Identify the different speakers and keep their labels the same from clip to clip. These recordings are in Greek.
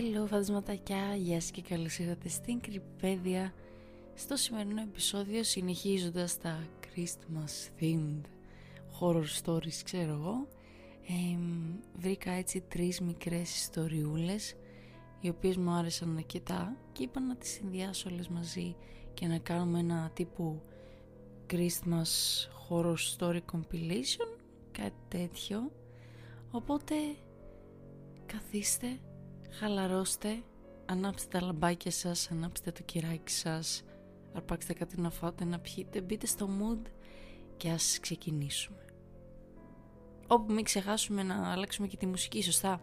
Speaker 1: Hello φαντασματακιά, γεια σας και καλώς ήρθατε στην Κρυπέδια. Στο σημερινό επεισόδιο συνεχίζοντας τα Christmas themed horror stories ξέρω εγώ Βρήκα έτσι τρεις μικρές ιστοριούλες οι οποίες μου άρεσαν αρκετά και είπα να τις συνδυάσω όλες μαζί και να κάνουμε ένα τύπου Christmas horror story compilation κάτι τέτοιο. Οπότε καθίστε χαλαρώστε, ανάψτε τα λαμπάκια σας, ανάψτε το κυράκι σας, αρπάξτε κάτι να φάτε, να πιείτε, μπείτε στο mood και ας ξεκινήσουμε. Όπου μην ξεχάσουμε να αλλάξουμε και τη μουσική, σωστά;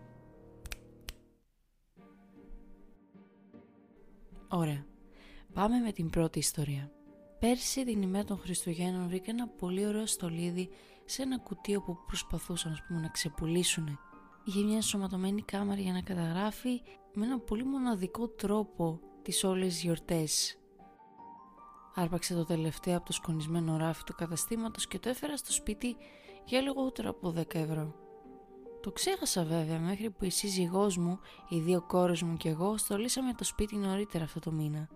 Speaker 1: Ωραία. Πάμε με την πρώτη ιστορία. Πέρσι την ημέρα των Χριστουγέννων βρήκα ένα πολύ ωραίο στολίδι σε ένα κουτί όπου προσπαθούσαν ας πούμε, να ξεπουλήσουν είχε μια ενσωματωμένη κάμερα για να καταγράφει με ένα πολύ μοναδικό τρόπο τις όλες γιορτές. Άρπαξε το τελευταίο από το σκονισμένο ράφι του καταστήματος και το έφερα στο σπίτι για λιγότερο από 10 ευρώ. Το ξέχασα βέβαια μέχρι που η σύζυγός μου, οι δύο κόρες μου και εγώ στολίσαμε το σπίτι νωρίτερα αυτό το μήνα.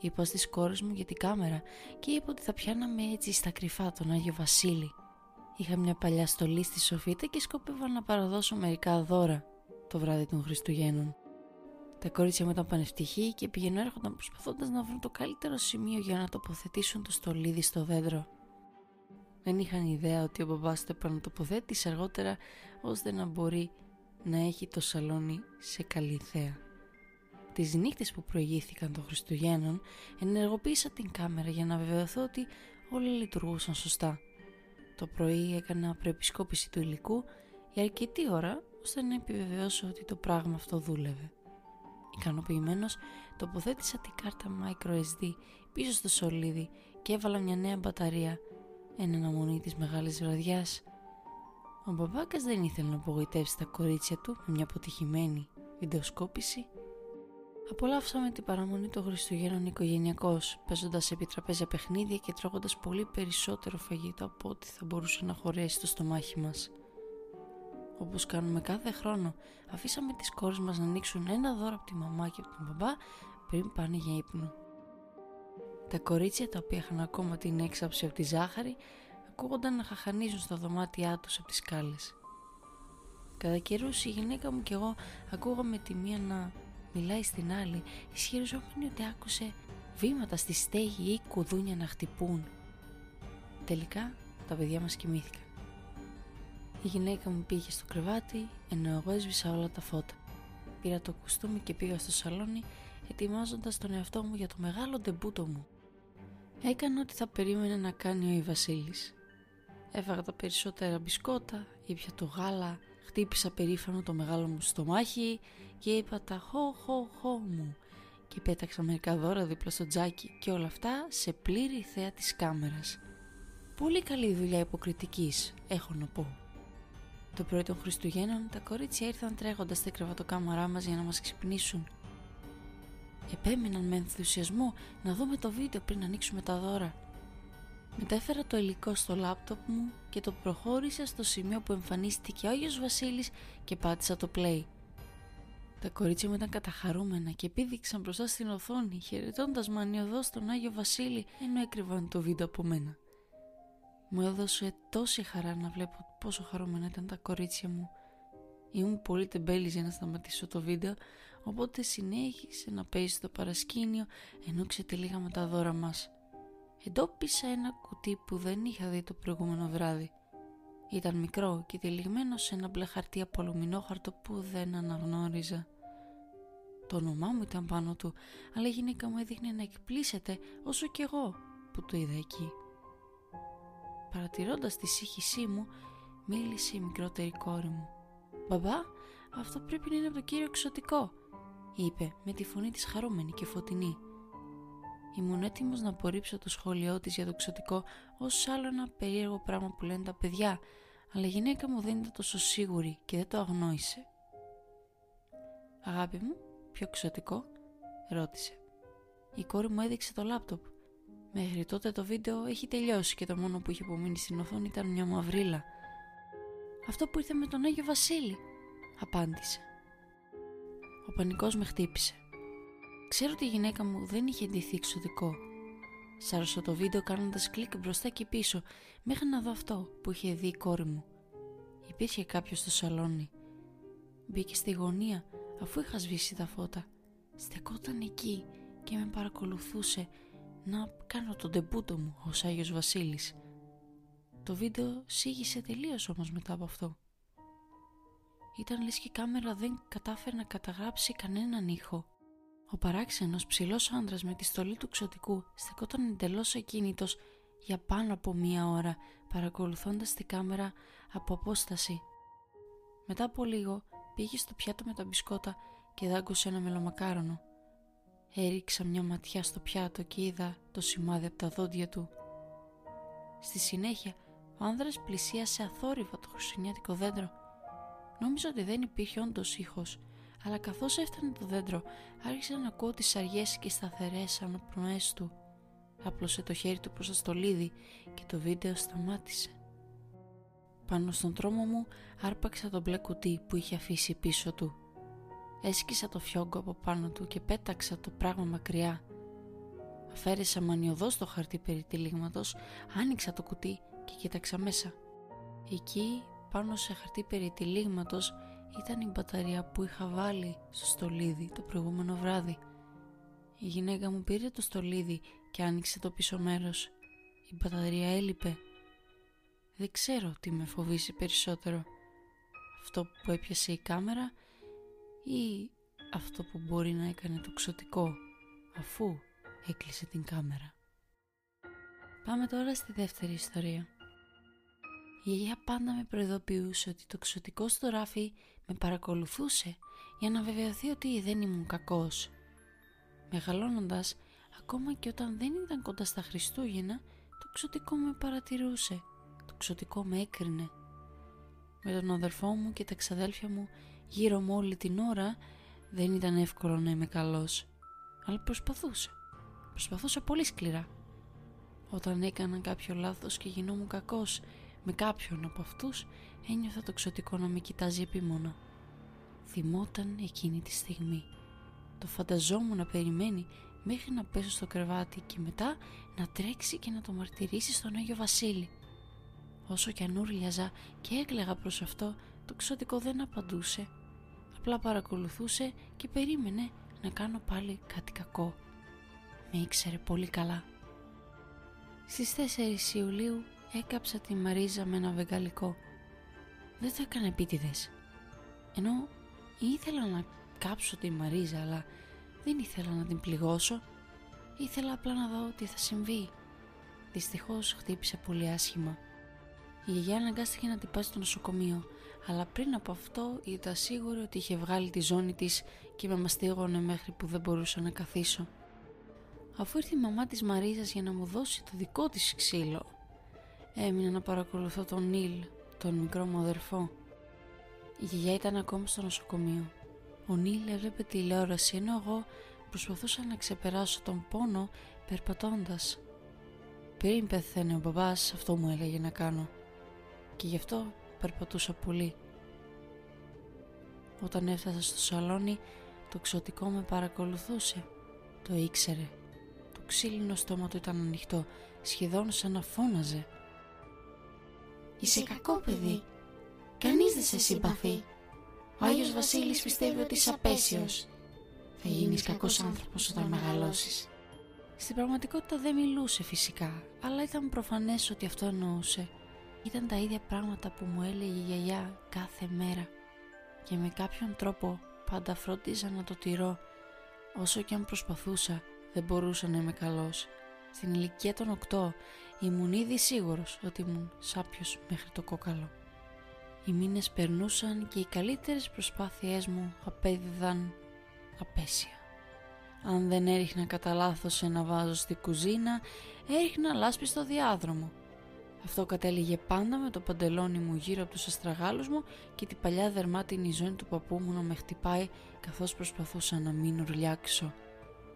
Speaker 1: Είπα στις κόρες μου για την κάμερα και είπα ότι θα πιάναμε έτσι στα κρυφά τον Άγιο Βασίλη. Είχα μια παλιά στολή στη Σοφίτα και σκόπευα να παραδώσω μερικά δώρα το βράδυ των Χριστουγέννων. Τα κορίτσια μου ήταν πανευτυχή και πηγαίνω έρχονταν προσπαθώντας να βρουν το καλύτερο σημείο για να τοποθετήσουν το στολίδι στο δέντρο. Δεν είχαν ιδέα ότι ο μπαμπάς το επανατοποθέτησε αργότερα ώστε να μπορεί να έχει το σαλόνι σε καλή θέα. Τις νύχτες που προηγήθηκαν των Χριστουγέννων ενεργοποίησα την κάμερα για να βεβαιωθώ ότι όλα λειτουργούσαν σωστά. Το πρωί έκανα προεπισκόπηση του υλικού για αρκετή ώρα ώστε να επιβεβαιώσω ότι το πράγμα αυτό δούλευε. Ικανοποιημένος τοποθέτησα την κάρτα microSD πίσω στο σολίδι και έβαλα μια νέα μπαταρία εν αναμονή της μεγάλης βραδιάς. Ο μπαμπάκας δεν ήθελε να απογοητεύσει τα κορίτσια του με μια αποτυχημένη βιντεοσκόπηση Απολαύσαμε την παραμονή των Χριστουγέννων οικογενειακώς, παίζοντας επί τραπέζια παιχνίδια και τρώγοντας πολύ περισσότερο φαγητό από ό,τι θα μπορούσε να χωρέσει το στομάχι μας. Όπως κάνουμε κάθε χρόνο, αφήσαμε τις κόρες μας να ανοίξουν ένα δώρο από τη μαμά και από τον μπαμπά πριν πάνε για ύπνο. Τα κορίτσια τα οποία είχαν ακόμα την έξαψη από τη ζάχαρη ακούγονταν να χαχανίζουν στα δωμάτια τους από τις σκάλες. Κατά καιρούς η γυναίκα μου και εγώ ακούγαμε τη μία να μιλάει στην άλλη, ισχυριζόμενη ότι άκουσε βήματα στη στέγη ή κουδούνια να χτυπούν. Τελικά τα παιδιά μας κοιμήθηκαν. Η γυναίκα μου πήγε στο κρεβάτι, ενώ εγώ έσβησα όλα τα φώτα. Πήρα το κουστούμι και πήγα στο σαλόνι, ετοιμάζοντας τον εαυτό μου για το μεγάλο ντεμπούτο μου. Έκανα ό,τι θα περίμενε να κάνει ο Ιβασίλης. Έφαγα τα περισσότερα μπισκότα, ήπια το γάλα, χτύπησα περήφανο το μεγάλο μου στομάχι και είπα τα χω χω χω μου και πέταξα μερικά δώρα δίπλα στο τζάκι και όλα αυτά σε πλήρη θέα της κάμερας. Πολύ καλή δουλειά υποκριτικής, έχω να πω. Το πρωί των Χριστουγέννων τα κορίτσια ήρθαν τρέχοντας στη κρεβατοκάμαρά μας για να μας ξυπνήσουν. Επέμειναν με ενθουσιασμό να δούμε το βίντεο πριν ανοίξουμε τα δώρα. Μετέφερα το υλικό στο λάπτοπ μου και το προχώρησα στο σημείο που εμφανίστηκε ο Άγιος Βασίλης και πάτησα το play. Τα κορίτσια μου ήταν καταχαρούμενα και επίδειξαν μπροστά στην οθόνη, χαιρετώντας μανιωδώς τον Άγιο Βασίλη, ενώ έκρυβαν το βίντεο από μένα. Μου έδωσε τόση χαρά να βλέπω πόσο χαρούμενα ήταν τα κορίτσια μου. Ήμουν πολύ τεμπέλης για να σταματήσω το βίντεο, οπότε συνέχισε να παίζει στο παρασκήνιο ενώ ξετυλίγαμε τα δώρα μας. Εντόπισα ένα κουτί που δεν είχα δει το προηγούμενο βράδυ. Ήταν μικρό και τυλιγμένο σε ένα μπλε χαρτί από αλουμινόχαρτο που δεν αναγνώριζα. Το όνομά μου ήταν πάνω του, αλλά η γυναίκα μου έδειχνε να εκπλήσεται όσο κι εγώ που το είδα εκεί. Παρατηρώντας τη σύγχυσή μου, μίλησε η μικρότερη κόρη μου. «Μπαμπά, αυτό πρέπει να είναι από το κύριο εξωτικό», είπε με τη φωνή της χαρούμενη και φωτεινή. Ήμουν έτοιμος να απορρίψω το σχόλιο της για το ξωτικό ως άλλο ένα περίεργο πράγμα που λένε τα παιδιά, αλλά η γυναίκα μου δεν ήταν τόσο σίγουρη και δεν το αγνόησε. «Αγάπη μου, πιο ξωτικό» ρώτησε. Η κόρη μου έδειξε το λάπτοπ. Μέχρι τότε το βίντεο έχει τελειώσει και το μόνο που είχε απομείνει στην οθόνη ήταν μια μαυρίλα. «Αυτό που ήρθε με τον Άγιο Βασίλη», απάντησε. Ο πανικός με χτύπησε. Ξέρω ότι η γυναίκα μου δεν είχε ντυθεί εξωτικό. Σάρωσα το βίντεο κάνοντας κλικ μπροστά και πίσω μέχρι να δω αυτό που είχε δει η κόρη μου. Υπήρχε κάποιος στο σαλόνι. Μπήκε στη γωνία αφού είχα σβήσει τα φώτα. Στεκόταν εκεί και με παρακολουθούσε να κάνω τον τεμπούτο μου ως Άγιος Βασίλης. Το βίντεο σήγησε τελείως όμως μετά από αυτό. Ήταν λες και η κάμερα δεν κατάφερε να καταγράψει κανέναν ήχο. Ο παράξενος ψηλός άντρας με τη στολή του ξωτικού στεκόταν εντελώς ακίνητος για πάνω από μία ώρα παρακολουθώντας τη κάμερα από απόσταση. Μετά από λίγο πήγε στο πιάτο με τα μπισκότα και δάγκωσε ένα μελομακάρονο. Έριξα μια ματιά στο πιάτο και είδα το σημάδι από τα δόντια του. Στη συνέχεια ο άνδρας πλησίασε αθόρυβα το χριστουγεννιάτικο δέντρο. Νόμιζα ότι δεν υπήρχε όντως ήχος, αλλά καθώς έφτανε το δέντρο άρχισα να ακούω τις αργές και σταθερές αναπνοές του. Άπλωσε το χέρι του προς το στολίδι και το βίντεο σταμάτησε. Πάνω στον τρόμο μου άρπαξα το μπλε κουτί που είχε αφήσει πίσω του. Έσκυσα το φιόγκο από πάνω του και πέταξα το πράγμα μακριά. Αφαίρεσα μανιωδώς το χαρτί περί τυλίγματος, άνοιξα το κουτί και κοίταξα μέσα. Εκεί, πάνω σε χαρτί περί τυλίγματος, ήταν η μπαταρία που είχα βάλει στο στολίδι το προηγούμενο βράδυ. Η γυναίκα μου πήρε το στολίδι και άνοιξε το πίσω μέρος. Η μπαταρία έλειπε. Δεν ξέρω τι με φοβήσει περισσότερο. Αυτό που έπιασε η κάμερα ή αυτό που μπορεί να έκανε το ξωτικό αφού έκλεισε την κάμερα. Πάμε τώρα στη δεύτερη ιστορία. Η γιαγιά πάντα με προειδοποιούσε ότι το ξωτικό στο ράφι με παρακολουθούσε για να βεβαιωθεί ότι δεν ήμουν κακός. Μεγαλώνοντας, ακόμα και όταν δεν ήταν κοντά στα Χριστούγεννα, το ξωτικό με παρατηρούσε, το ξωτικό με έκρινε. Με τον αδερφό μου και τα ξαδέλφια μου γύρω μου όλη την ώρα δεν ήταν εύκολο να είμαι καλός, αλλά προσπαθούσα. Προσπαθούσα πολύ σκληρά. Όταν έκανα κάποιο λάθος και γινόμουν κακός με κάποιον από αυτούς, ένιωθα το ξωτικό να με κοιτάζει επίμονα. Θυμόταν εκείνη τη στιγμή. Το φανταζόμουν να περιμένει μέχρι να πέσω στο κρεβάτι και μετά να τρέξει και να το μαρτυρήσει στον Άγιο Βασίλη. Όσο κι αν ούρλιαζα και έκλαιγα προς αυτό, το ξωτικό δεν απαντούσε. Απλά παρακολουθούσε και περίμενε να κάνω πάλι κάτι κακό. Με ήξερε πολύ καλά. Στις 4 Ιουλίου έκαψα τη Μαρίζα με ένα βεγγαλικό. Δεν το έκανα επίτηδες. Ενώ ήθελα να κάψω τη Μαρίζα αλλά δεν ήθελα να την πληγώσω. Ήθελα απλά να δω τι θα συμβεί. Δυστυχώς χτύπησε πολύ άσχημα. Η γιαγιά αναγκάστηκε να την πάει στο νοσοκομείο αλλά πριν από αυτό ήταν σίγουρη ότι είχε βγάλει τη ζώνη της και με μαστίγωνε μέχρι που δεν μπορούσα να καθίσω. Αφού ήρθε η μαμά της Μαρίζας για να μου δώσει το δικό της ξύλο, έμεινα να παρακολουθώ τον Νίλ, τον μικρό μου αδερφό. Η γιαγιά ήταν ακόμα στο νοσοκομείο. Ο Νίλ έβλεπε τηλεόραση ενώ εγώ προσπαθούσα να ξεπεράσω τον πόνο περπατώντας. Πριν πεθαίνει ο μπαμπάς αυτό μου έλεγε να κάνω και γι' αυτό περπατούσα πολύ. Όταν έφτασα στο σαλόνι, το ξωτικό με παρακολουθούσε. Το ήξερε. Το ξύλινο στόμα του ήταν ανοιχτό, σχεδόν σαν να φώναζε.
Speaker 2: «Είσαι κακό παιδί. Κανείς δεν σε συμπαθεί. Ο Άγιος Βασίλης πιστεύει ότι είσαι απέσιος. Θα γίνεις κακός άνθρωπος όταν μεγαλώσεις».
Speaker 1: Στην πραγματικότητα δεν μιλούσε φυσικά, αλλά ήταν προφανές ότι αυτό εννοούσε. Ήταν τα ίδια πράγματα που μου έλεγε η γιαγιά κάθε μέρα και με κάποιον τρόπο πάντα φρόντιζα να το τηρώ όσο και αν προσπαθούσα δεν μπορούσα να είμαι καλός. Στην ηλικία των 8 ήμουν ήδη σίγουρος ότι ήμουν σάπιος μέχρι το κόκαλο. Οι μήνες περνούσαν και οι καλύτερες προσπάθειές μου απέδιδαν απέσια. Αν δεν έριχνα κατά λάθος ένα βάζο στη κουζίνα, έριχνα λάσπη στο διάδρομο αυτό κατέληγε πάντα με το παντελόνι μου γύρω από τους αστραγάλους μου και την παλιά δερμάτινη ζώνη του παππού μου να με χτυπάει καθώς προσπαθούσα να μην ουρλιάξω.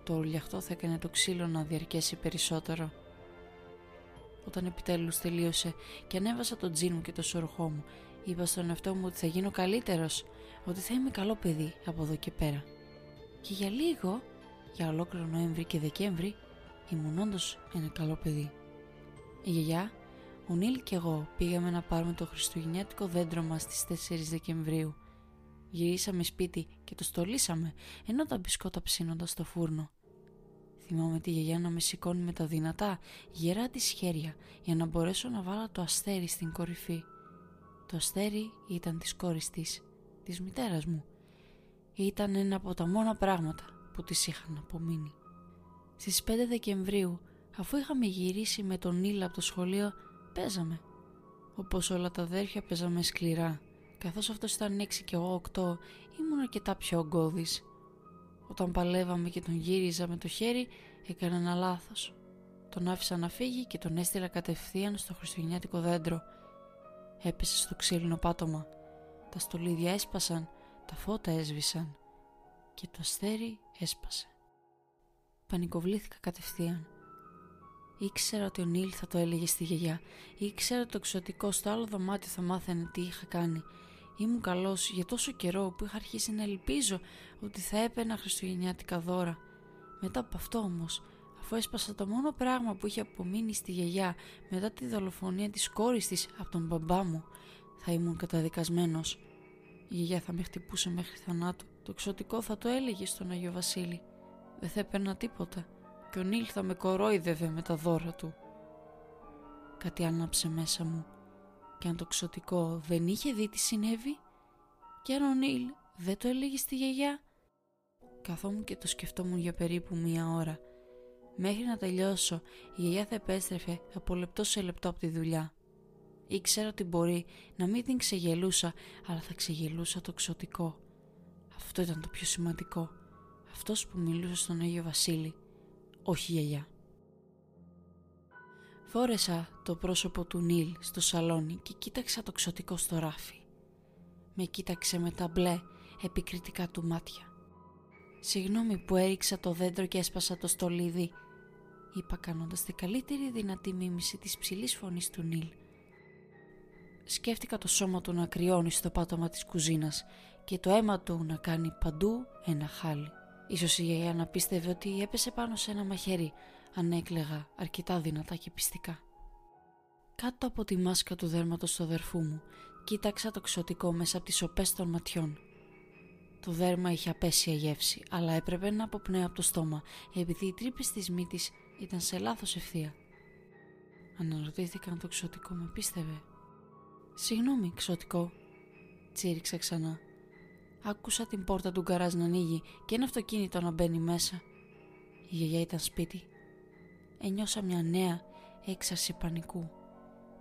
Speaker 1: Το ουρλιαχτό θα έκανε το ξύλο να διαρκέσει περισσότερο. Όταν επιτέλους τελείωσε και ανέβασα το τζιν μου και το σορχό μου, είπα στον εαυτό μου ότι θα γίνω καλύτερος, ότι θα είμαι καλό παιδί από εδώ και πέρα. Και για λίγο, για ολόκληρο Νοέμβρη και Δεκέμβρη, ήμουν όντως ένα καλό παιδί. Η γιαγιά, ο Νίλ και εγώ πήγαμε να πάρουμε το χριστουγεννιάτικο δέντρο μας στις 4 Δεκεμβρίου. Γυρίσαμε σπίτι και το στολίσαμε, ενώ τα μπισκότα ψήνονταν στο φούρνο. Θυμάμαι τη γιαγιά να με σηκώνει με τα δυνατά, γερά τη χέρια, για να μπορέσω να βάλω το αστέρι στην κορυφή. Το αστέρι ήταν της κόρης της, της μητέρας μου. Ήταν ένα από τα μόνα πράγματα που της είχαν απομείνει. Στις 5 Δεκεμβρίου, αφού είχαμε γυρίσει με τον Νίλα από το σχολείο, παίζαμε. Όπως όλα τα αδέρφια παίζαμε σκληρά. Καθώς αυτός ήταν 6 και εγώ 8, ήμουν αρκετά πιο ογκώδης. Όταν παλεύαμε και τον γύριζα με το χέρι, έκανα ένα λάθος. Τον άφησα να φύγει και τον έστειλα κατευθείαν στο χριστουγεννιάτικο δέντρο. Έπεσε στο ξύλινο πάτωμα. Τα στολίδια έσπασαν, τα φώτα έσβησαν και το αστέρι έσπασε. Πανικοβλήθηκα κατευθείαν. Ήξερα ότι ο Νίλ θα το έλεγε στη γιαγιά. Ήξερα ότι το εξωτικό στο άλλο δωμάτιο θα μάθαινε τι είχα κάνει. Ήμουν καλός για τόσο καιρό που είχα αρχίσει να ελπίζω ότι θα έπαιρνα χριστουγεννιάτικα δώρα. Μετά από αυτό όμως, αφού έσπασα το μόνο πράγμα που είχε απομείνει στη γιαγιά μετά τη δολοφονία της κόρης της από τον μπαμπά μου, θα ήμουν καταδικασμένος. Η γιαγιά θα με χτυπούσε μέχρι θανάτου. Το εξωτικό θα το έλεγε στον Αγιο Βασίλη. Δεν θα έπαιρνα τίποτα και ο Νίλ θα με κορόιδευε με τα δώρα του. Κάτι άναψε μέσα μου και αν το ξωτικό δεν είχε δει τι συνέβη και αν ο Νίλ δεν το έλεγε στη γιαγιά. Καθόμουν και το σκεφτόμουν για περίπου μία ώρα. Μέχρι να τελειώσω η γιαγιά θα επέστρεφε από λεπτό σε λεπτό από τη δουλειά. Ήξερα ότι μπορεί να μην την ξεγελούσα αλλά θα ξεγελούσα το ξωτικό. Αυτό ήταν το πιο σημαντικό. Αυτός που μιλούσε στον Άγιο Βασίλη όχι γιαγιά. Φόρεσα το πρόσωπο του Νίλ στο σαλόνι και κοίταξα το ξωτικό στο ράφι. Με κοίταξε με τα μπλε επικριτικά του μάτια. Συγγνώμη που έριξα το δέντρο και έσπασα το στολίδι, είπα κάνοντας την καλύτερη δυνατή μίμηση της ψηλής φωνής του Νίλ. Σκέφτηκα το σώμα του να κρυώνει στο πάτωμα της κουζίνας και το αίμα του να κάνει παντού ένα χάλι. Ίσως η γιαγιά να πίστευε ότι έπεσε πάνω σε ένα μαχαίρι αν έκλεγα αρκετά δυνατά και πιστικά. Κάτω από τη μάσκα του δέρματος του αδερφού μου κοίταξα το ξωτικό μέσα από τις σοπές των ματιών. Το δέρμα είχε απέσια γεύση, αλλά έπρεπε να αποπνέω από το στόμα επειδή οι τρύπες της μύτης ήταν σε λάθος ευθεία. Αναρωτήθηκα αν το ξωτικό με πίστευε. «Συγγνώμη, ξωτικό», τσίριξα ξανά. Άκουσα την πόρτα του γκαράζ να ανοίγει και ένα αυτοκίνητο να μπαίνει μέσα. Η γιαγιά ήταν σπίτι. Ένιωσα μια νέα έξαρση πανικού.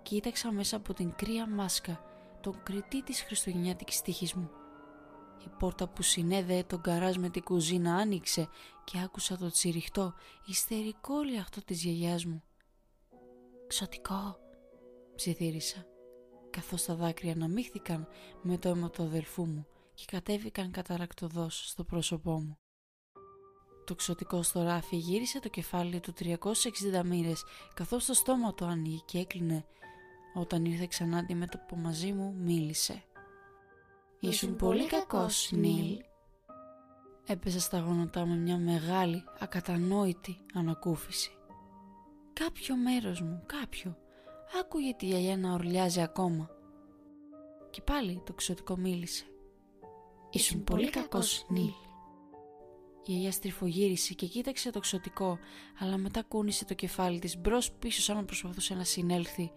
Speaker 1: Κοίταξα μέσα από την κρύα μάσκα τον κριτή της χριστουγεννιάτικης τύχης μου. Η πόρτα που συνέδεε τον γκαράζ με την κουζίνα άνοιξε και άκουσα το τσιριχτό, ιστερικό λιαχτό της γιαγιάς μου. «Ξωτικό», ψιθύρισα, καθώς τα δάκρυα αναμίχθηκαν με το αίμα του αδελφού μου και κατέβηκαν καταρακτοδός στο πρόσωπό μου. Το ξωτικό στο ράφι γύρισε το κεφάλι του 360 μοίρες καθώς το στόμα του άνοιγε και έκλεινε. Όταν ήρθε ξανά αντιμέτωπο μαζί μου μίλησε.
Speaker 2: «Ήσουν πολύ κακός, Νίλ».
Speaker 1: Έπεσα στα γόνατά με μια μεγάλη, ακατανόητη ανακούφιση. Κάποιο μέρος μου, κάποιο, άκουγε τη γιαγιά να ορλιάζει ακόμα. Και πάλι το ξωτικό μίλησε.
Speaker 2: Ήσουν πολύ κακός, Νίλ.
Speaker 1: Η γιαγιά στριφογύρισε και κοίταξε το ξωτικό, αλλά μετά κούνησε το κεφάλι της μπρος πίσω σαν να προσπαθούσε να συνέλθει.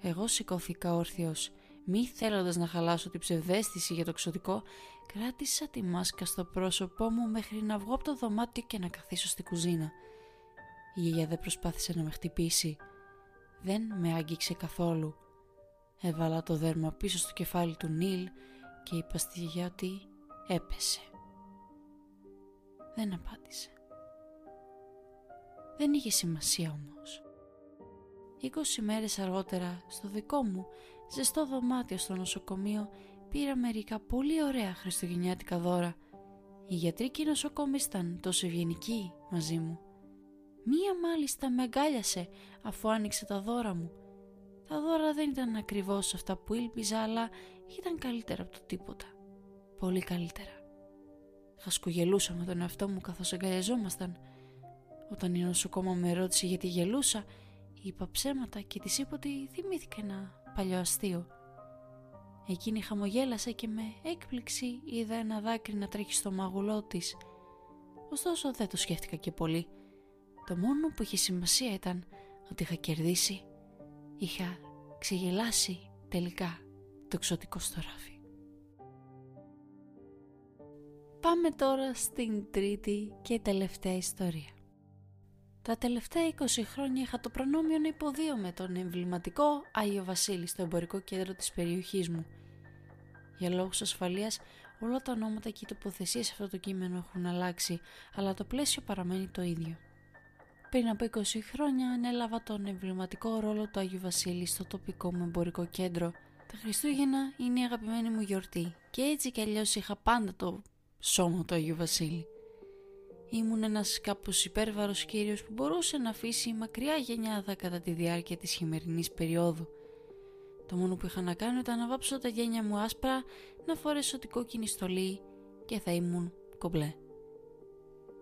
Speaker 1: Εγώ σηκώθηκα όρθιος. Μη θέλοντας να χαλάσω την ψευδέστηση για το ξωτικό, κράτησα τη μάσκα στο πρόσωπό μου μέχρι να βγω από το δωμάτιο και να καθίσω στη κουζίνα. Η γιαγιά δεν προσπάθησε να με χτυπήσει. Δεν με άγγιξε καθόλου. Έβαλα το δέρμα πίσω στο κεφάλι του Νίλ και είπα στη γιαγιά ότι έπεσε. Δεν απάντησε. Δεν είχε σημασία όμως. 20 μέρες αργότερα στο δικό μου ζεστό δωμάτιο στο νοσοκομείο πήρα μερικά πολύ ωραία χριστουγεννιάτικα δώρα. Οι γιατροί και οι νοσοκόμες ήταν τόσο ευγενικοί μαζί μου. Μία μάλιστα με αγκάλιασε αφού άνοιξε τα δώρα μου. Τα δώρα δεν ήταν ακριβώς αυτά που ήλπιζα αλλά ήταν καλύτερα από το τίποτα. Πολύ καλύτερα. Χασκογελούσα με τον εαυτό μου καθώς αγκαλιαζόμασταν. Όταν η νοσοκόμα με ρώτησε γιατί γελούσα, είπα ψέματα και της είπα ότι θυμήθηκα ένα παλιό αστείο. Εκείνη χαμογέλασε και με έκπληξη είδα ένα δάκρυ να τρέχει στο μάγουλό της. Ωστόσο δεν το σκέφτηκα και πολύ. Το μόνο που είχε σημασία ήταν ότι είχα κερδίσει. Είχα ξεγελάσει τελικά το εξωτικό στο Πάμε τώρα στην τρίτη και τελευταία ιστορία. Τα τελευταία 20 χρόνια είχα το προνόμιο να υποδίω με τον εμβληματικό Άγιο Βασίλη στο εμπορικό κέντρο της περιοχής μου. Για λόγους ασφαλείας όλα τα ονόματα και οι τοποθεσίες σε αυτό το κείμενο έχουν αλλάξει, αλλά το πλαίσιο παραμένει το ίδιο. Πριν από 20 χρόνια ανέλαβα τον εμβληματικό ρόλο του Άγιου Βασίλη στο τοπικό μου εμπορικό κέντρο. Τα Χριστούγεννα είναι η αγαπημένη μου γιορτή και έτσι κι αλλιώς είχα πάντα το σώμα του Αγίου Βασίλη. Ήμουν ένας κάπως υπέρβαρος κύριος που μπορούσε να αφήσει μακριά γενιάδα κατά τη διάρκεια της χειμερινής περίοδου. Το μόνο που είχα να κάνω ήταν να βάψω τα γένια μου άσπρα, να φορέσω την κόκκινη στολή και θα ήμουν κομπλέ.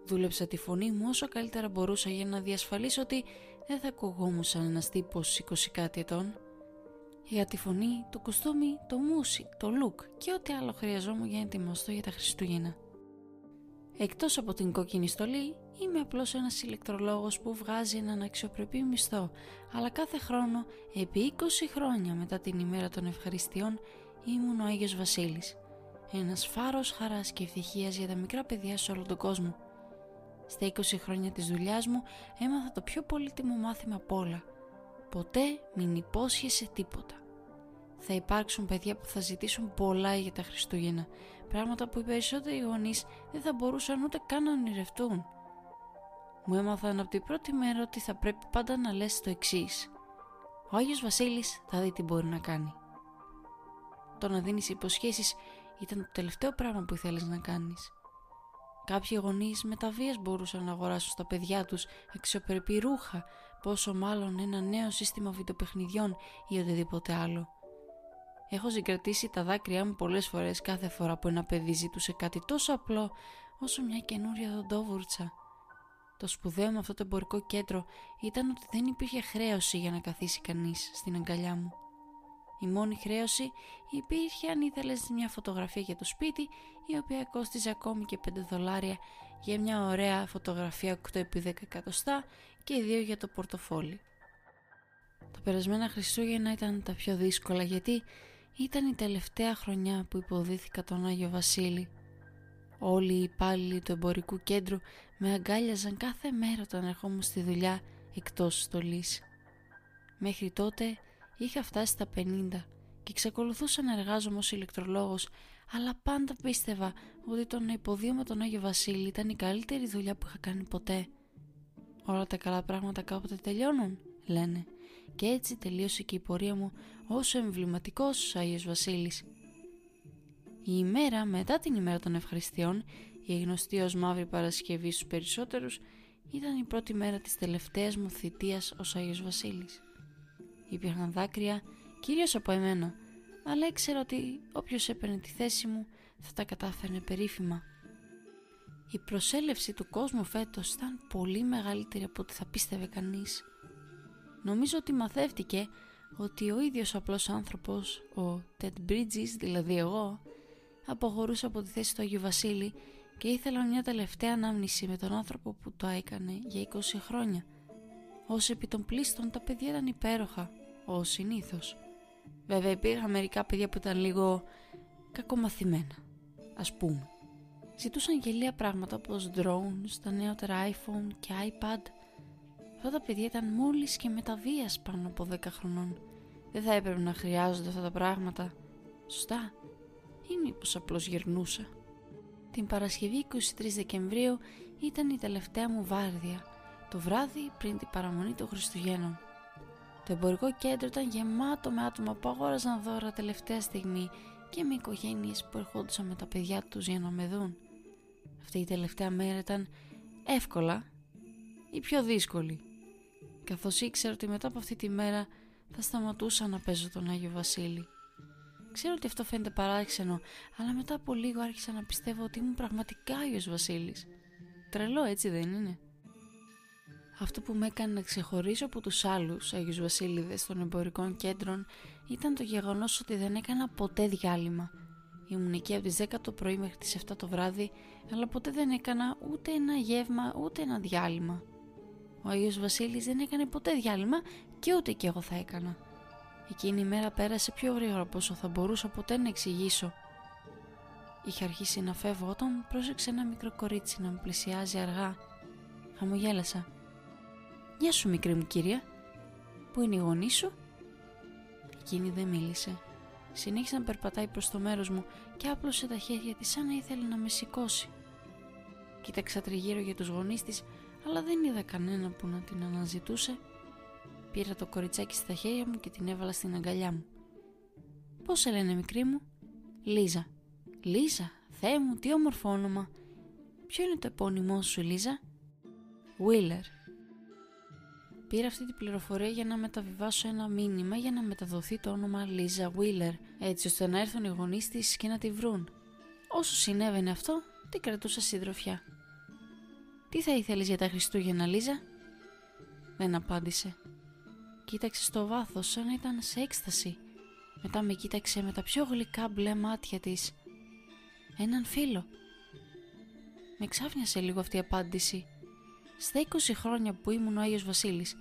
Speaker 1: Δούλεψα τη φωνή μου όσο καλύτερα μπορούσα για να διασφαλίσω ότι δεν θα ακουγόμουν σαν ένας τύπος 20 κάτι ετών. Για τη φωνή, το κουστούμι, το μουσι, το look και ό,τι άλλο χρειαζόμουν για να ετοιμαστώ για τα Χριστούγεννα. Εκτός από την κόκκινη στολή, είμαι απλώς ένας ηλεκτρολόγος που βγάζει έναν αξιοπρεπή μισθό, αλλά κάθε χρόνο, επί 20 χρόνια μετά την ημέρα των ευχαριστειών, ήμουν ο Άγιος Βασίλης. Ένας φάρος χαράς και ευτυχίας για τα μικρά παιδιά σε όλο τον κόσμο. Στα 20 χρόνια της δουλειάς μου έμαθα το πιο πολύτιμο μάθημα απ' όλα. Ποτέ μην υπόσχεσαι τίποτα. Θα υπάρξουν παιδιά που θα ζητήσουν πολλά για τα Χριστούγεννα, πράγματα που οι περισσότεροι γονείς δεν θα μπορούσαν ούτε καν να ονειρευτούν. Μου έμαθαν από την πρώτη μέρα ότι θα πρέπει πάντα να λες το εξής. Ο Άγιος Βασίλης θα δει τι μπορεί να κάνει. Το να δίνεις υποσχέσεις ήταν το τελευταίο πράγμα που ήθελες να κάνεις. Κάποιοι γονείς με τα βίας μπορούσαν να αγοράσουν στα παιδιά τους αξιοπρεπή ρούχα, πόσο μάλλον ένα νέο σύστημα βιντεοπαιχνιδιών ή οτιδήποτε άλλο. Έχω συγκρατήσει τα δάκρυά μου πολλές φορές κάθε φορά που ένα παιδί ζητούσε κάτι τόσο απλό όσο μια καινούρια δοντόβουρτσα. Το σπουδαίο με αυτό το εμπορικό κέντρο ήταν ότι δεν υπήρχε χρέωση για να καθίσει κανείς στην αγκαλιά μου. Η μόνη χρέωση υπήρχε αν ήθελες μια φωτογραφία για το σπίτι η οποία κόστιζε ακόμη και 5 δολάρια για μια ωραία φωτογραφία 8x10 εκατοστά και 2 για το πορτοφόλι. Τα περασμένα Χριστούγεννα ήταν τα πιο δύσκολα γιατί ήταν η τελευταία χρονιά που υποδίθηκα τον Άγιο Βασίλη. Όλοι οι υπάλληλοι του εμπορικού κέντρου με αγκάλιαζαν κάθε μέρα όταν ερχόμουν στη δουλειά εκτός στολής. Μέχρι τότε είχα φτάσει στα 50 και εξακολουθούσα να εργάζομαι ως ηλεκτρολόγος αλλά πάντα πίστευα ότι το να υποδίω με τον Άγιο Βασίλη ήταν η καλύτερη δουλειά που είχα κάνει ποτέ. Όλα τα καλά πράγματα κάποτε τελειώνουν, λένε, και έτσι τελείωσε και η πορεία μου όσο εμβληματικός ο Άγιος Βασίλης. Η ημέρα μετά την ημέρα των ευχαριστειών, η γνωστή ως Μαύρη Παρασκευή στους περισσότερους, ήταν η πρώτη μέρα της τελευταίας μου θητείας ως Άγιος Βασίλης. Υπήρχαν δάκρυα, κυρίως από εμένα, αλλά ήξερα ότι όποιος έπαιρνε τη θέση μου θα τα κατάφερνε περίφημα. Η προσέλευση του κόσμου φέτος ήταν πολύ μεγαλύτερη από ό,τι θα πίστευε κανείς. Νομίζω ότι μαθεύτηκε ότι ο ίδιος απλός άνθρωπος, ο Ted Bridges, δηλαδή εγώ, αποχωρούσε από τη θέση του Αγίου Βασίλη και ήθελα μια τελευταία ανάμνηση με τον άνθρωπο που το έκανε για 20 χρόνια. Ως επί των πλήστων τα παιδιά ήταν υπέροχα, ως συνήθως. Βέβαια υπήρχαν μερικά παιδιά που ήταν λίγο κακομαθημένα, ας πούμε. Ζητούσαν γελία πράγματα όπως drones, τα νεότερα iPhone και iPad. Αυτά τα παιδιά ήταν μόλις και μεταβίας πάνω από 10 χρονών. Δεν θα έπρεπε να χρειάζονται αυτά τα πράγματα. Σωστά. Ή μήπως απλώς γυρνούσα. Την Παρασκευή 23 Δεκεμβρίου ήταν η τελευταία μου βάρδια, το βράδυ πριν την παραμονή των Χριστουγέννων. Το εμπορικό κέντρο ήταν γεμάτο με άτομα που αγόραζαν δώρα τελευταία στιγμή και με οικογένειες που ερχόντουσαν με τα παιδιά τους για να με δουν. Αυτή η τελευταία μέρα ήταν εύκολα ή πιο δύσκολη, καθώς ήξερα ότι μετά από αυτή τη μέρα θα σταματούσα να παίζω τον Άγιο Βασίλη. Ξέρω ότι αυτό φαίνεται παράξενο, αλλά μετά από λίγο άρχισα να πιστεύω ότι ήμουν πραγματικά Άγιος Βασίλης. Τρελό έτσι δεν είναι; Αυτό που με έκανε να ξεχωρίσω από τους άλλους Άγιους Βασίλειδες των εμπορικών κέντρων ήταν το γεγονός ότι δεν έκανα ποτέ διάλειμμα. Ήμουν εκεί από τις 10 το πρωί μέχρι τις 7 το βράδυ, αλλά ποτέ δεν έκανα ούτε ένα γεύμα ούτε ένα διάλειμμα. Ο Άγιος Βασίλης δεν έκανε ποτέ διάλειμμα και ούτε και εγώ θα έκανα. Εκείνη η μέρα πέρασε πιο γρήγορα από όσο θα μπορούσα ποτέ να εξηγήσω. Είχε αρχίσει να φεύγω όταν πρόσεξε ένα μικρό κορίτσι να μου πλησιάζει αργά. Χαμογέλασα. «Γεια σου μικρή μου κυρία. Πού είναι η γονή σου» Εκείνη δεν μίλησε. Συνέχισε να περπατάει προς το μέρος μου και άπλωσε τα χέρια της σαν να ήθελε να με σηκώσει. Κοίταξα τριγύρω για τους γονείς της, αλλά δεν είδα κανένα που να την αναζητούσε. Πήρα το κοριτσάκι στα χέρια μου και την έβαλα στην αγκαλιά μου. «Πώς σε λένε μικρή μου» «Λίζα». «Λίζα, Θεέ μου, τι όμορφο όνομα». «Ποιο είναι το επώνυμό σου, Λίζα» «Βίλερ». Πήρα αυτή την πληροφορία για να μεταβιβάσω ένα μήνυμα για να μεταδοθεί το όνομα Λίζα Βίλερ, έτσι ώστε να έρθουν οι γονείς της και να τη βρουν. Όσο συνέβαινε αυτό, την κρατούσα συντροφιά. Τι θα ήθελες για τα Χριστούγεννα, Λίζα; Δεν απάντησε. Κοίταξε στο βάθος σαν να ήταν σε έκσταση. Μετά με κοίταξε με τα πιο γλυκά μπλε μάτια της. Έναν φίλο. Με ξάφνιασε λίγο αυτή η απάντηση. Στα 20 χρόνια που ήμουν ο Άγιος Βασίλης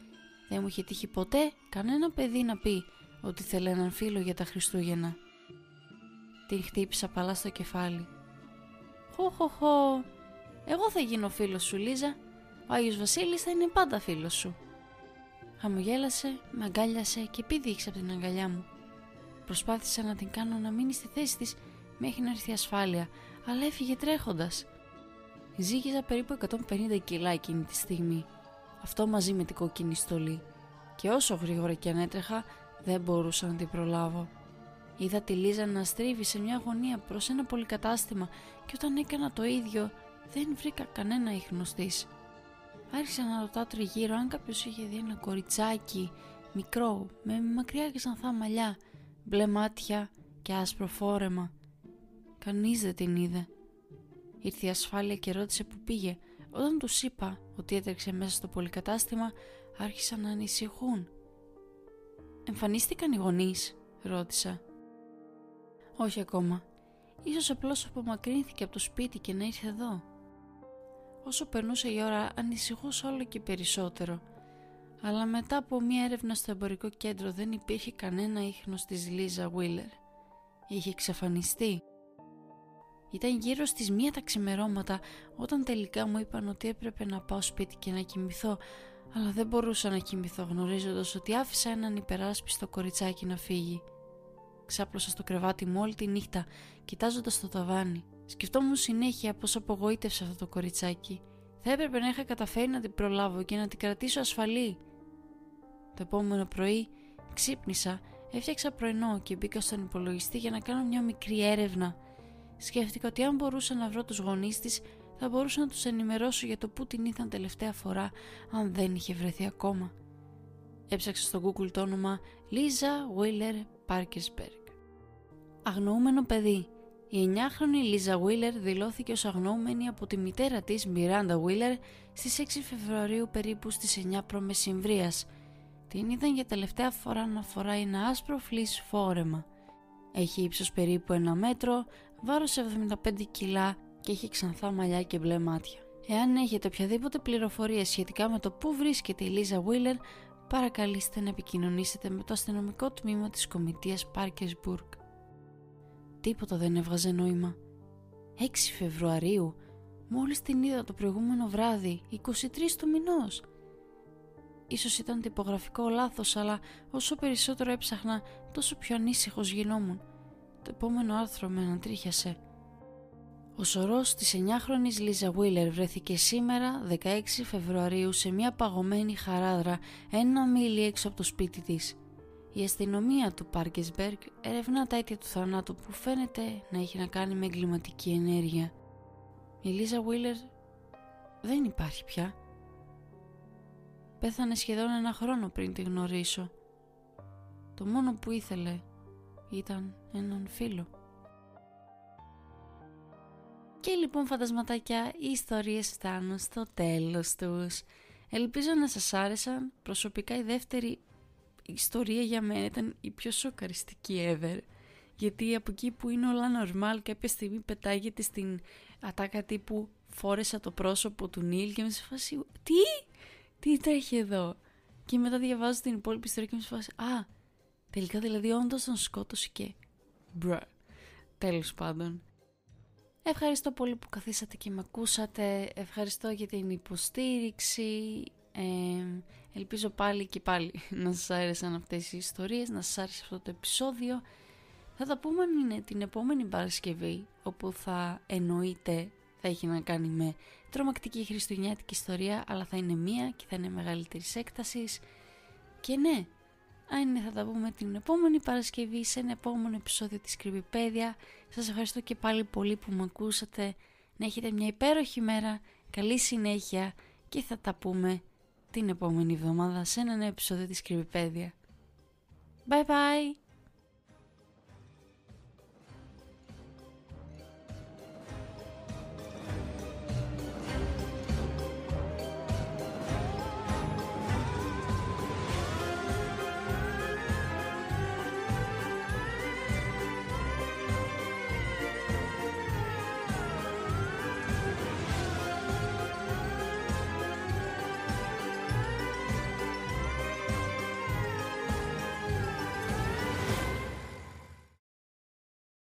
Speaker 1: δεν μου είχε τύχει ποτέ κανένα παιδί να πει ότι θέλει έναν φίλο για τα Χριστούγεννα. Την χτύπησα παλά στο κεφάλι. Χω χω χω, εγώ θα γίνω φίλος σου Λίζα, ο Άγιος Βασίλης θα είναι πάντα φίλος σου. Χαμογέλασε, με αγκάλιασε και πήδηξε από την αγκαλιά μου. Προσπάθησα να την κάνω να μείνει στη θέση της μέχρι να έρθει ασφάλεια, αλλά έφυγε τρέχοντας. Ζήγηζα περίπου 150 κιλά εκείνη τη στιγμή. Αυτό μαζί με την κόκκινη στολή. Και όσο γρήγορα και αν έτρεχα, δεν μπορούσα να την προλάβω. Είδα τη Λίζα να στρίβει σε μια γωνία προς ένα πολυκατάστημα και όταν έκανα το ίδιο δεν βρήκα κανένα ίχνος της. Άρχισα να ρωτάω τριγύρω αν κάποιος είχε δει ένα κοριτσάκι μικρό με μακριά και ξανθά μαλλιά, μπλε μάτια και άσπρο φόρεμα. Κανείς δεν την είδε. Ήρθε η ασφάλεια και ρώτησε που πήγε. Όταν τους είπα ότι έτρεξε μέσα στο πολυκατάστημα, άρχισαν να ανησυχούν. «Εμφανίστηκαν οι γονείς» ρώτησα. «Όχι ακόμα. Ίσως απλώς απομακρύνθηκε από το σπίτι και να ήρθε εδώ». Όσο περνούσε η ώρα ανησυχούσα όλο και περισσότερο. Αλλά μετά από μία έρευνα στο εμπορικό κέντρο δεν υπήρχε κανένα ίχνος της Λίζα Βίλερ. Είχε εξαφανιστεί. Ήταν γύρω στις μία τα ξημερώματα όταν τελικά μου είπαν ότι έπρεπε να πάω σπίτι και να κοιμηθώ αλλά δεν μπορούσα να κοιμηθώ γνωρίζοντας ότι άφησα έναν υπεράσπιστο κοριτσάκι να φύγει. Ξάπλωσα στο κρεβάτι μου όλη τη νύχτα κοιτάζοντας το ταβάνι. Σκεφτόμουν συνέχεια πως απογοήτευσα αυτό το κοριτσάκι. Θα έπρεπε να είχα καταφέρει να την προλάβω και να την κρατήσω ασφαλή. Το επόμενο πρωί ξύπνησα, έφτιαξα πρωινό και μπήκα στον υπολογιστή για να κάνω μια μικρή έρευνα Σκέφτηκα ότι αν μπορούσα να βρω τους γονείς της θα μπορούσα να τους ενημερώσω για το που την ήθαν τελευταία φορά αν δεν είχε βρεθεί ακόμα. Έψαξα στο Google το όνομα Λίζα Βίλερ Πάρκερσμπεργκ. Αγνοούμενο παιδί. Η 9χρονη Λίζα Βίλερ δηλώθηκε ως αγνοούμενη από τη μητέρα της Μιράντα Βίλερ στις 6 Φεβρουαρίου περίπου στις 9 π.Μ. Την είδαν για τελευταία φορά να φοράει ένα άσπρο φλής φόρεμα. Έχει ύψος περίπου ένα μέτρο, βάρος 75 κιλά και έχει ξανθά μαλλιά και μπλε μάτια. Εάν έχετε οποιαδήποτε πληροφορία σχετικά με το πού βρίσκεται η Λίζα Βίλερ, παρακαλείστε να επικοινωνήσετε με το αστυνομικό τμήμα της κομιτείας Πάρκεσμπουργκ. Τίποτα δεν έβγαζε νόημα. 6 Φεβρουαρίου, μόλις την είδα το προηγούμενο βράδυ, 23 του μηνός. Ίσως ήταν τυπογραφικό λάθος, αλλά όσο περισσότερο έψαχνα, τόσο πιο ανήσυχος γινόμουν. Το επόμενο άρθρο με ανατρίχιασε. Ο σωρός της 9χρονης Λίζα Βίλερ βρέθηκε σήμερα 16 Φεβρουαρίου σε μια παγωμένη χαράδρα ένα μίλι έξω από το σπίτι της. Η αστυνομία του Πάρκεσμπεργκ ερευνά τα αίτια του θανάτου που φαίνεται να έχει να κάνει με εγκληματική ενέργεια. Η Λίζα Βίλερ δεν υπάρχει πια. Πέθανε σχεδόν ένα χρόνο πριν τη γνωρίσω. Το μόνο που ήθελε ήταν έναν φίλο. Και λοιπόν φαντασματάκια, οι ιστορίες φτάνουν στο τέλος τους. Ελπίζω να σας άρεσαν. Προσωπικά η δεύτερη ιστορία για μένα ήταν η πιο σοκαριστική ever. Γιατί από εκεί που είναι όλα normal κάποια στιγμή πετάγεται στην ατάκα τύπου φόρεσα το πρόσωπο του Νίλ και με σε φάση τι, τι τρέχει εδώ; Και μετά διαβάζω την υπόλοιπη ιστορία και με σε φάση α, τελικά δηλαδή όντως τον σκότωσε και μπρε. Τέλος πάντων. Ευχαριστώ πολύ που καθίσατε και με ακούσατε. Ευχαριστώ για την υποστήριξη. Ε, ελπίζω πάλι και πάλι να σας άρεσαν αυτές οι ιστορίες, να σας άρεσε αυτό το επεισόδιο. Θα τα πούμε αν είναι την επόμενη Παρασκευή, όπου θα εννοείται θα έχει να κάνει με τρομακτική χριστουγεννιάτικη ιστορία, αλλά θα είναι μία και θα είναι μεγαλύτερης έκτασης. Και ναι, αν είναι θα τα πούμε την επόμενη Παρασκευή σε ένα επόμενο επεισόδιο της Κρυβιπέδια. Σας ευχαριστώ και πάλι πολύ που με ακούσατε. Να έχετε μια υπέροχη μέρα, καλή συνέχεια και θα τα πούμε την επόμενη εβδομάδα σε ένα νέο επεισόδιο της Κρυβιπέδια. Bye bye!